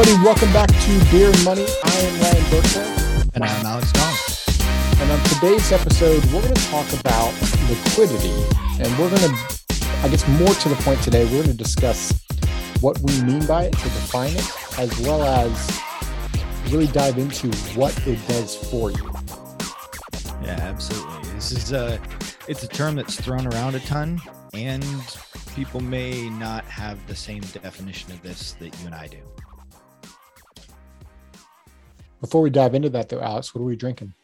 everybody. Welcome back to Beer and Money. I am Ryan Burklow. And I'm Alex Dong. And on today's episode, we're going to talk about liquidity. And we're going to, I guess, more to the point today, we're going to discuss what we mean by it to define it, as well as really dive into what it does for you. Yeah, absolutely. This is a, it's a term that's thrown around a ton, and people may not have the same definition of this that you and I do. Before we dive into that, though, Alex, what are we drinking?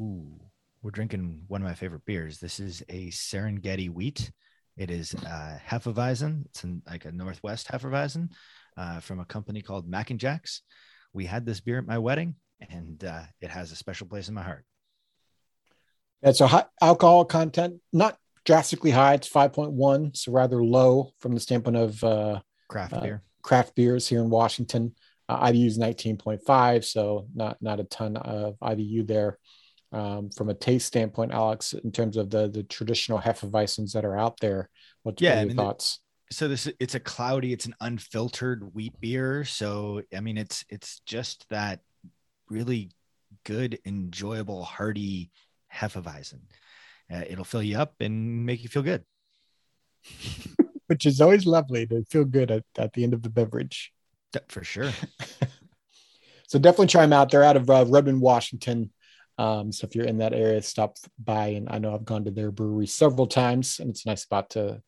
Ooh, we're drinking one of my favorite beers. This is a Serengeti wheat. It is uh, Hefeweizen. It's in, like a Northwest Hefeweizen uh, from a company called Mac and Jacks. We had this beer at my wedding, and uh, it has a special place in my heart. It's a high alcohol content, not drastically high. It's 5.1, so rather low from the standpoint of uh, Craft uh, beer. craft beers here in Washington. Uh, IBU is 19.5, so not not a ton of IBU there. Um, from a taste standpoint, Alex, in terms of the the traditional Hefeweizens that are out there, what, Yeah, what are I your mean, the- thoughts? so this it's a cloudy it's an unfiltered wheat beer so i mean it's it's just that really good enjoyable hearty hefeweizen uh, it'll fill you up and make you feel good Which is always lovely to feel good at, at the end of the beverage. For sure So definitely try them out. They're out of uh, Redmond, Washington. Um, so if you're in that area, stop by. And I know I've gone to their brewery several times, and it's a nice spot to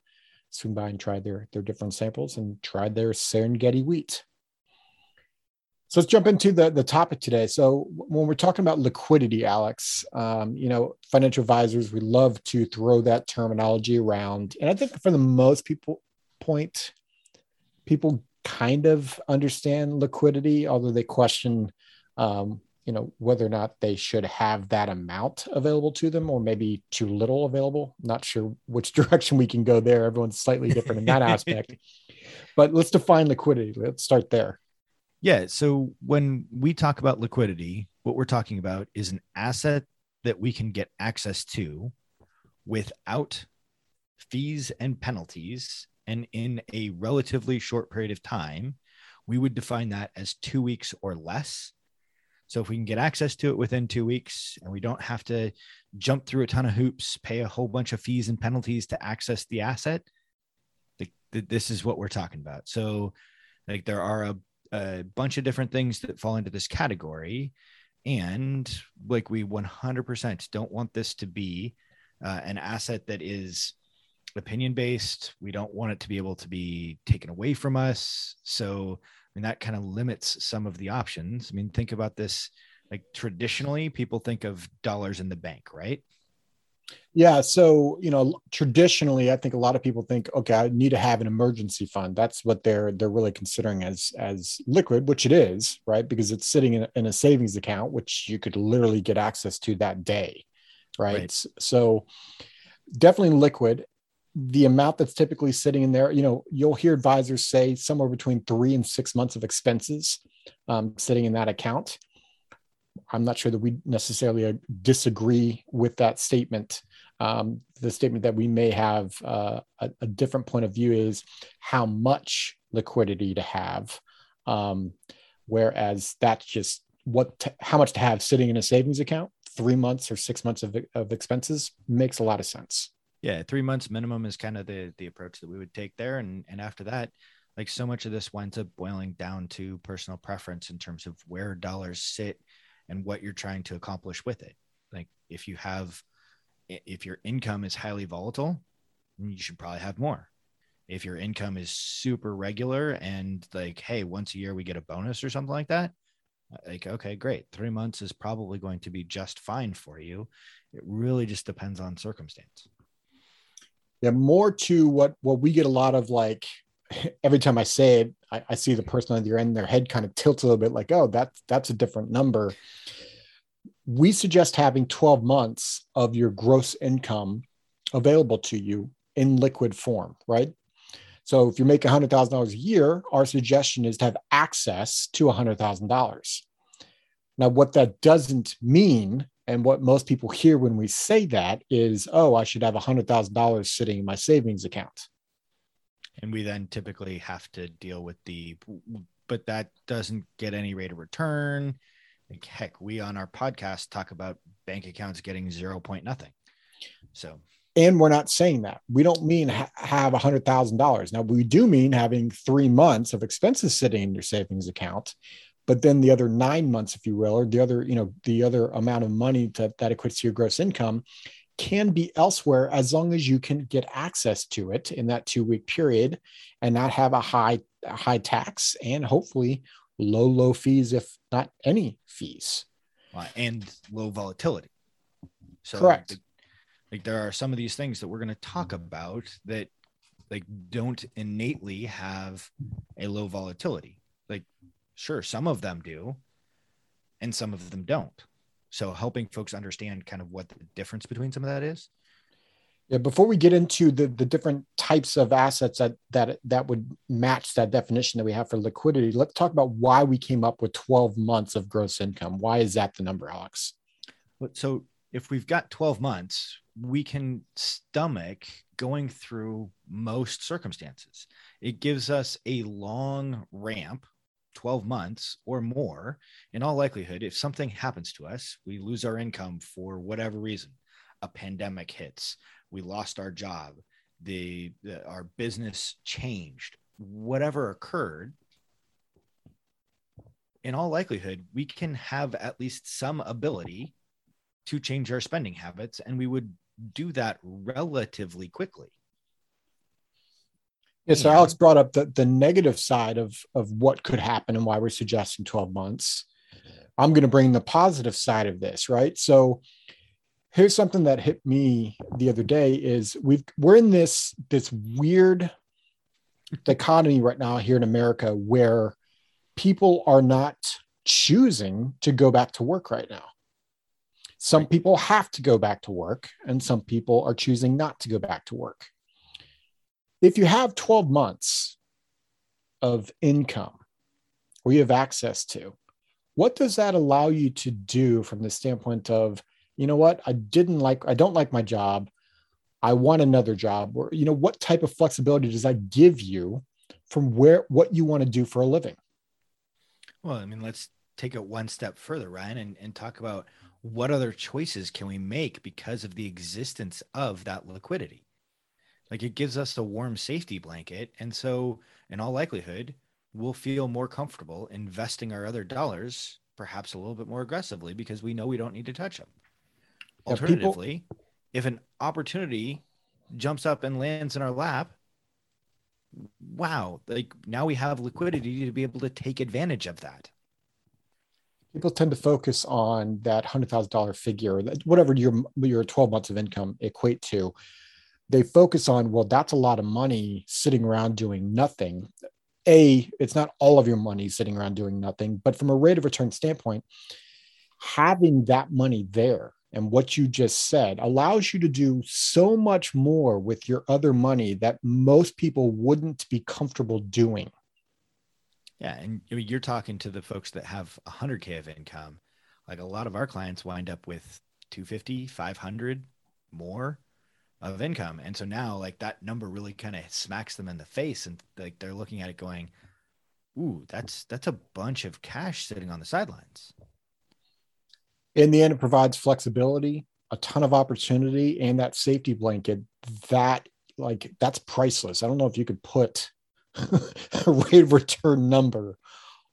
swing by and try their their different samples and try their Serengeti wheat. So let's jump into the the topic today. So when we're talking about liquidity, Alex, um, you know, financial advisors, we love to throw that terminology around, and I think for the most people point, people kind of understand liquidity, although they question, um, you know, whether or not they should have that amount available to them, or maybe too little available. Not sure which direction we can go there. Everyone's slightly different in that aspect. But let's define liquidity. Let's start there. yeah so when we talk about liquidity what we're talking about is an asset that we can get access to without fees and penalties and in a relatively short period of time we would define that as two weeks or less. So if we can get access to it within two weeks and we don't have to jump through a ton of hoops pay a whole bunch of fees and penalties to access the asset th- th- this is what we're talking about. So like there are a, a bunch of different things that fall into this category. And like we 100% don't want this to be uh, an asset that is opinion based we don't want it to be able to be taken away from us so i mean that kind of limits some of the options i mean think about this like traditionally people think of dollars in the bank right Yeah. So, you know, traditionally, I think a lot of people think, okay, I need to have an emergency fund. That's what they're they're really considering as as liquid, which it is, right? Because it's sitting in, a- in a savings account, which you could literally get access to that day, right? Right. So, definitely liquid. The amount that's typically sitting in there, you know, you'll hear advisors say somewhere between three and six months of expenses um, sitting in that account. I'm not sure that we necessarily uh, disagree with that statement um, the statement that we may have uh, a, a different point of view is how much liquidity to have, um, whereas that's just what to, how much to have sitting in a savings account. Three months or six months of, of expenses makes a lot of sense. Yeah three months minimum is kind of the the approach that we would take there and and after that like so much of this winds up boiling down to personal preference in terms of where dollars sit and what you're trying to accomplish with it. Like if you have if your income is highly volatile you should probably have more. If your income is super regular and like hey once a year we get a bonus or something like that uh, like okay great. Three months is probably going to be just fine for you. It really just depends on circumstance Yeah, more to what what we get a lot of like every time I say it, I, I see the person on the other end, their head kind of tilts a little bit, like, oh, that's that's a different number. We suggest having 12 months of your gross income available to you in liquid form, right? So if you make $100,000 a year, our suggestion is to have access to $100,000. Now, what that doesn't mean, and what most people hear when we say that is, oh, I should have $100,000 sitting in my savings account. and we then typically have to deal with the but that doesn't get any rate of return. Like heck, we on our podcast talk about bank accounts getting zero point nothing. So, and we're not saying that we don't mean ha- have a hundred thousand dollars. Now we do mean having three months of expenses sitting in your savings account, but then the other nine months, if you will, or the other, you know, the other amount of money to, that equates to your gross income can be elsewhere as long as you can get access to it in that two week period and not have a high high tax and hopefully low low fees if not any fees. Uh, and low volatility. So correct. like, like there are some of these things that we're going to talk about that like don't innately have a low volatility. Like sure some of them do and some of them don't so helping folks understand kind of what the difference between some of that is. Yeah, before we get into the, the different types of assets that that that would match that definition that we have for liquidity, let's talk about why we came up with 12 months of gross income. Why is that the number, Alex? So if we've got 12 months, we can stomach going through most circumstances. It gives us a long ramp 12 months or more, in all likelihood, if something happens to us, we lose our income for whatever reason, a pandemic hits, we lost our job, the, the our business changed, whatever occurred, in all likelihood, we can have at least some ability to change our spending habits, and we would do that relatively quickly. Yeah, so Alex brought up the, the negative side of, of what could happen and why we're suggesting 12 months. I'm going to bring the positive side of this, right? So here's something that hit me the other day is we've we're in this this weird dichotomy right now here in America where people are not choosing to go back to work right now. Some people have to go back to work and some people are choosing not to go back to work if you have 12 months of income or you have access to, what does that allow you to do from the standpoint of, you know what, I didn't like, I don't like my job. I want another job. Or, you know, what type of flexibility does that give you from where, what you want to do for a living? Well, I mean, let's take it one step further, Ryan, and, and talk about what other choices can we make because of the existence of that liquidity. Like it gives us a warm safety blanket. And so, in all likelihood, we'll feel more comfortable investing our other dollars, perhaps a little bit more aggressively, because we know we don't need to touch them. Yeah, Alternatively, people... if an opportunity jumps up and lands in our lap, wow, like now we have liquidity to be able to take advantage of that. People tend to focus on that hundred thousand dollar figure, whatever your your twelve months of income equate to they focus on well that's a lot of money sitting around doing nothing. A it's not all of your money sitting around doing nothing but from a rate of return standpoint having that money there and what you just said allows you to do so much more with your other money that most people wouldn't be comfortable doing. Yeah and you're talking to the folks that have 100k of income. Like a lot of our clients wind up with 250 500 more of income. And so now like that number really kind of smacks them in the face and like they're looking at it going, ooh, that's that's a bunch of cash sitting on the sidelines. In the end, it provides flexibility, a ton of opportunity, and that safety blanket that like that's priceless. I don't know if you could put a rate of return number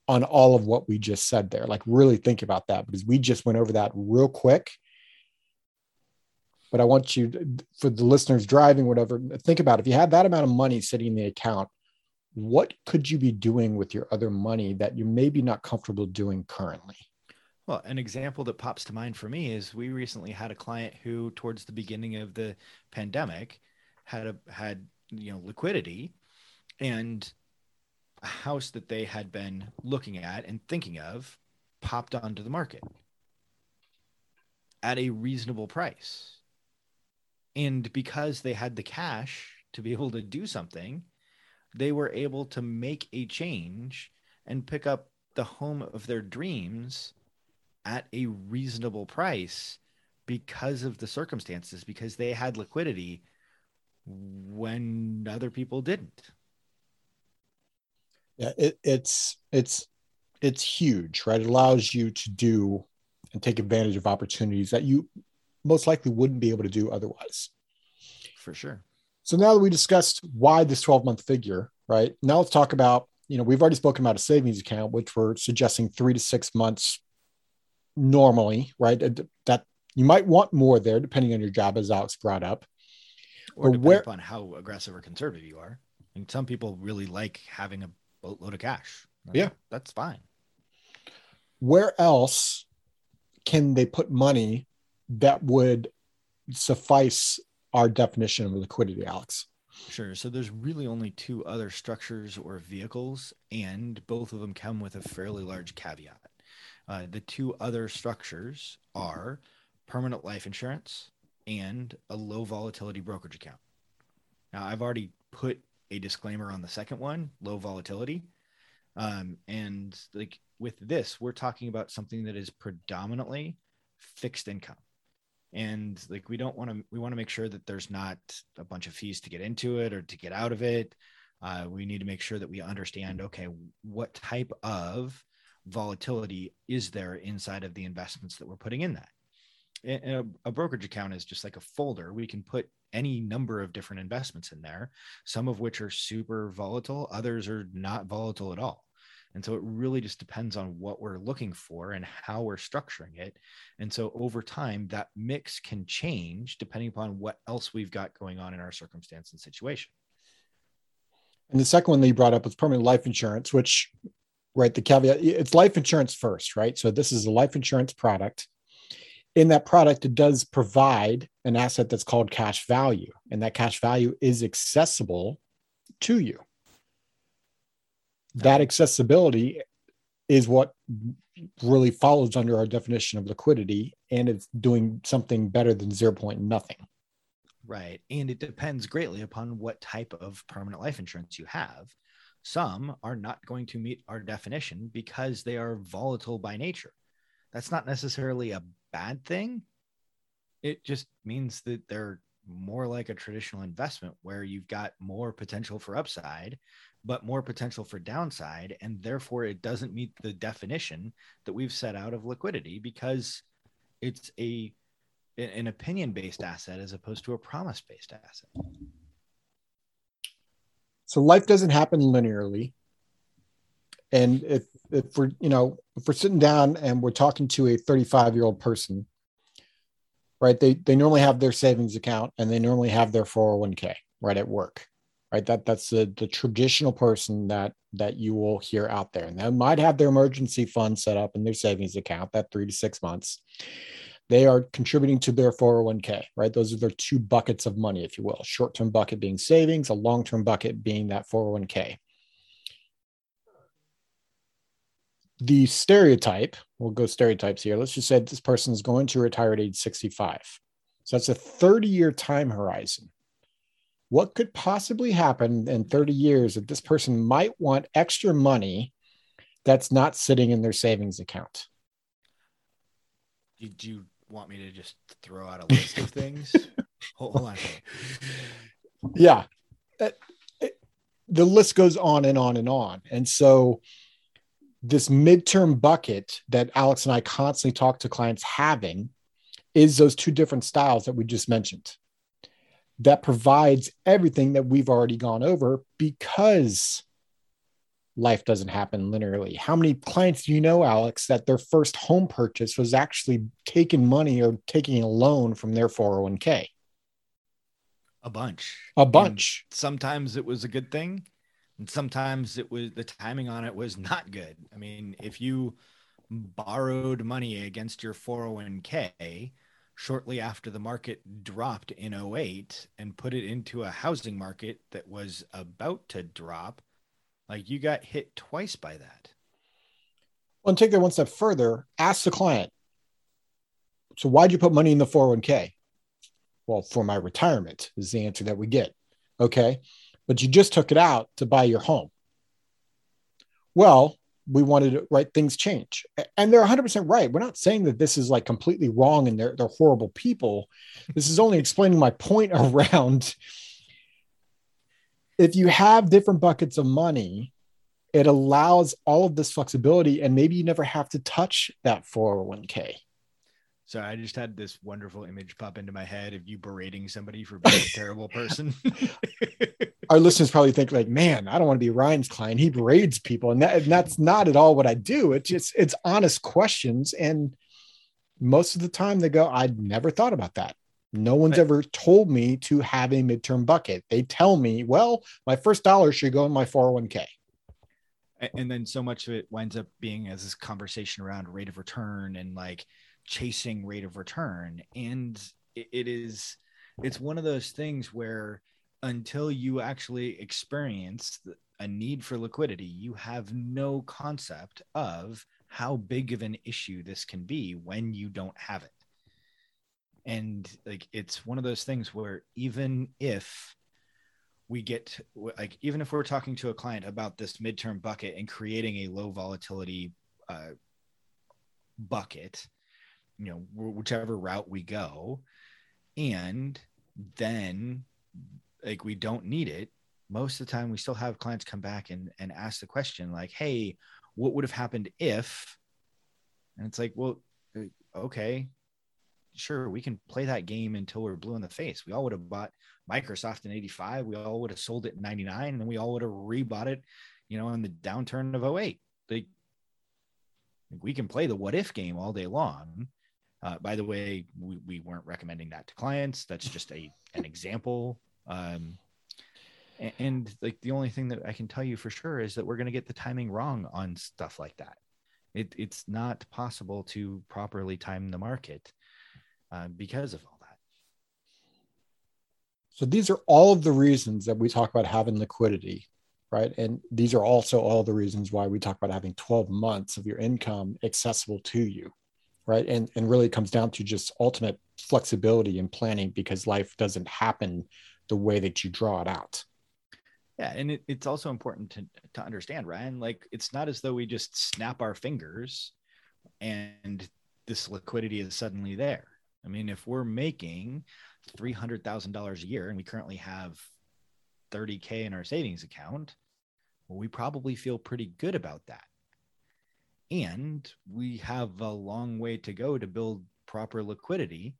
on all of what we just said there. Like really think about that because we just went over that real quick but I want you for the listeners driving, whatever, think about if you had that amount of money sitting in the account, what could you be doing with your other money that you maybe not comfortable doing currently? Well, an example that pops to mind for me is we recently had a client who, towards the beginning of the pandemic, had a had you know liquidity, and a house that they had been looking at and thinking of popped onto the market at a reasonable price and because they had the cash to be able to do something, they were able to make a change and pick up the home of their dreams at a reasonable price because of the circumstances, because they had liquidity when other people didn't. Yeah, it, it's it's it's huge, right? It allows you to do and take advantage of opportunities that you most likely wouldn't be able to do otherwise. For sure. So now that we discussed why this 12 month figure, right? Now let's talk about, you know, we've already spoken about a savings account, which we're suggesting three to six months normally, right? That you might want more there depending on your job, as Alex brought up. Or depending where, upon how aggressive or conservative you are. I mean, some people really like having a boatload of cash. That's, yeah. That's fine. Where else can they put money that would suffice our definition of liquidity, Alex? Sure. So there's really only two other structures or vehicles, and both of them come with a fairly large caveat. Uh, the two other structures are permanent life insurance and a low volatility brokerage account. Now, I've already put a disclaimer on the second one, low volatility. Um, and like with this, we're talking about something that is predominantly fixed income. And like we don't want to, we want to make sure that there's not a bunch of fees to get into it or to get out of it. Uh, we need to make sure that we understand, okay, what type of volatility is there inside of the investments that we're putting in that? a, a, brokerage account is just like a folder. We can put any number of different investments in there, some of which are super volatile, others are not volatile at all. And so it really just depends on what we're looking for and how we're structuring it. And so over time, that mix can change depending upon what else we've got going on in our circumstance and situation. And the second one that you brought up was permanent life insurance, which, right, the caveat it's life insurance first, right? So this is a life insurance product in that product, it does provide an asset that's called cash value, and that cash value is accessible to you. That accessibility is what really follows under our definition of liquidity, and it's doing something better than zero point nothing. Right. And it depends greatly upon what type of permanent life insurance you have. Some are not going to meet our definition because they are volatile by nature. That's not necessarily a bad thing. It just means that they're more like a traditional investment where you've got more potential for upside, but more potential for downside. And therefore, it doesn't meet the definition that we've set out of liquidity because it's a an opinion based asset as opposed to a promise based asset. So life doesn't happen linearly. And if if we're you know if we're sitting down and we're talking to a 35 year old person right? They they normally have their savings account and they normally have their 401k right at work right? That that's the, the traditional person that that you will hear out there. And they might have their emergency fund set up in their savings account that three to six months. They are contributing to their 401k right? Those are their two buckets of money if you will. Short-term bucket being savings a long-term bucket being that 401k the stereotype, we'll go stereotypes here. Let's just say this person is going to retire at age 65. So that's a 30 year time horizon. What could possibly happen in 30 years that this person might want extra money that's not sitting in their savings account? Did you want me to just throw out a list of things? hold, on. Yeah. The list goes on and on and on. And so, this midterm bucket that Alex and I constantly talk to clients having is those two different styles that we just mentioned that provides everything that we've already gone over because life doesn't happen linearly. How many clients do you know, Alex, that their first home purchase was actually taking money or taking a loan from their 401k? A bunch. A bunch. And sometimes it was a good thing and sometimes it was the timing on it was not good. I mean, if you borrowed money against your 401k shortly after the market dropped in 08 and put it into a housing market that was about to drop, like you got hit twice by that. Well, and take that one step further. Ask the client. So, why'd you put money in the 401k? Well, for my retirement is the answer that we get. Okay but you just took it out to buy your home. Well, we wanted to right things change. And they're 100% right. We're not saying that this is like completely wrong and they're, they're horrible people. This is only explaining my point around if you have different buckets of money it allows all of this flexibility and maybe you never have to touch that 401k so I just had this wonderful image pop into my head of you berating somebody for being a terrible person. Our listeners probably think like, man, I don't want to be Ryan's client. He berates people. And, that, and that's not at all what I do. It's just, it's honest questions. And most of the time they go, I'd never thought about that. No one's ever told me to have a midterm bucket. They tell me, well, my first dollar should go in my 401k and then so much of it winds up being as this conversation around rate of return and like chasing rate of return and it is it's one of those things where until you actually experience a need for liquidity you have no concept of how big of an issue this can be when you don't have it. And like it's one of those things where even if we get like even if we're talking to a client about this midterm bucket and creating a low volatility uh, bucket you know whichever route we go and then like we don't need it. Most of the time we still have clients come back and, and ask the question like hey what would have happened if? And it's like well okay sure we can play that game until we're blue in the face. We all would have bought microsoft in 85 we all would have sold it in 99 and we all would have rebought it you know in the downturn of 08 like we can play the what if game all day long. Uh, by the way, we, we weren't recommending that to clients. That's just a an example. Um, and, like the only thing that I can tell you for sure is that we're going to get the timing wrong on stuff like that. It, it's not possible to properly time the market uh, because of all that. So these are all of the reasons that we talk about having liquidity, right? And these are also all the reasons why we talk about having 12 months of your income accessible to you right and and really comes down to just ultimate flexibility and planning because life doesn't happen the way that you draw it out. Yeah and it, it's also important to, to understand ryan like it's not as though we just snap our fingers and this liquidity is suddenly there. I mean if we're making $300000 a year and we currently have 30k in our savings account well we probably feel pretty good about that. And we have a long way to go to build proper liquidity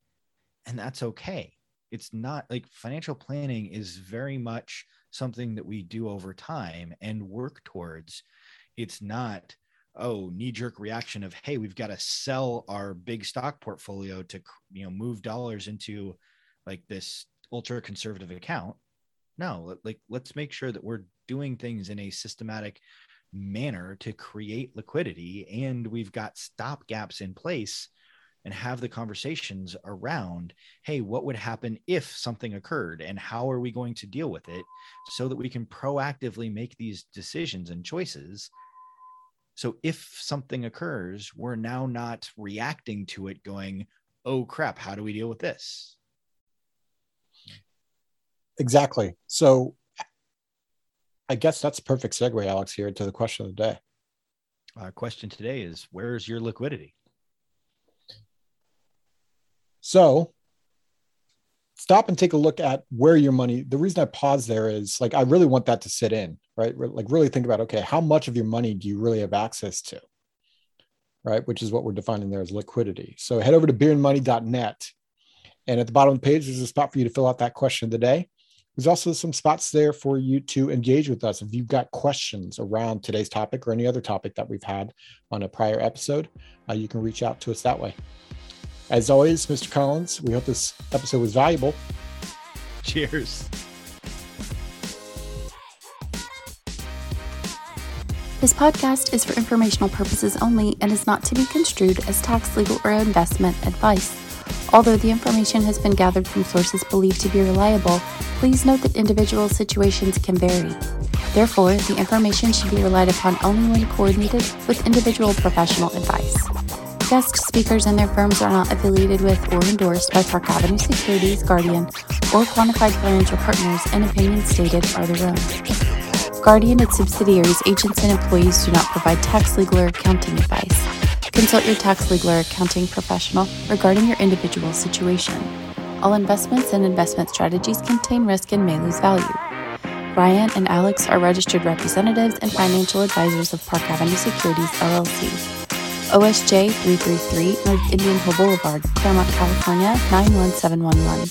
and that's okay it's not like financial planning is very much something that we do over time and work towards. It's not oh knee jerk reaction of hey we've got to sell our big stock portfolio to you know move dollars into like this ultra conservative account. No like let's make sure that we're doing things in a systematic manner to create liquidity and we've got stop gaps in place and have the conversations around hey what would happen if something occurred and how are we going to deal with it so that we can proactively make these decisions and choices so if something occurs we're now not reacting to it going oh crap how do we deal with this exactly so I guess that's a perfect segue, Alex, here to the question of the day. Our question today is Where's your liquidity? So stop and take a look at where your money, the reason I pause there is like, I really want that to sit in, right? Like, really think about, okay, how much of your money do you really have access to? Right. Which is what we're defining there as liquidity. So head over to beerandmoney.net. And at the bottom of the page, there's a spot for you to fill out that question of the day. There's also some spots there for you to engage with us. If you've got questions around today's topic or any other topic that we've had on a prior episode, uh, you can reach out to us that way. As always, Mr. Collins, we hope this episode was valuable. Cheers. This podcast is for informational purposes only and is not to be construed as tax, legal, or investment advice. Although the information has been gathered from sources believed to be reliable, please note that individual situations can vary. Therefore, the information should be relied upon only when coordinated with individual professional advice. Guest speakers and their firms are not affiliated with or endorsed by Park Avenue Securities, Guardian, or Quantified Financial Partners, and opinions stated are their own. Guardian, its subsidiaries, agents, and employees do not provide tax, legal, or accounting advice. Consult your tax, legal, or accounting professional regarding your individual situation. All investments and investment strategies contain risk and may lose value. Ryan and Alex are registered representatives and financial advisors of Park Avenue Securities LLC. OSJ 333 North Indian Hill Boulevard, Claremont, California 91711.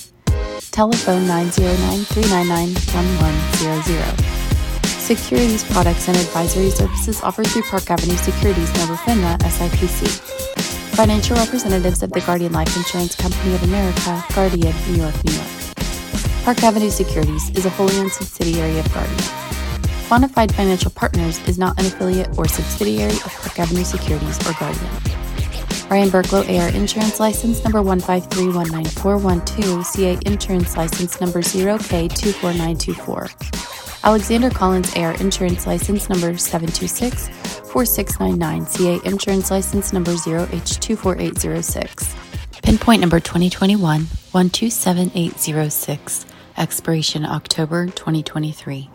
Telephone 909 399 1100. Securities products and advisory services offered through Park Avenue Securities member FINRA SIPC. Financial representatives of the Guardian Life Insurance Company of America, Guardian, New York, New York. Park Avenue Securities is a wholly owned subsidiary of Guardian. Quantified Financial Partners is not an affiliate or subsidiary of Park Avenue Securities or Guardian. Ryan Burklow AR Insurance License Number 153194112, CA Insurance License Number 0K24924. Alexander Collins AR Insurance License Number 726 4699, CA Insurance License Number 0H24806. Pinpoint number 2021 127806 expiration October 2023.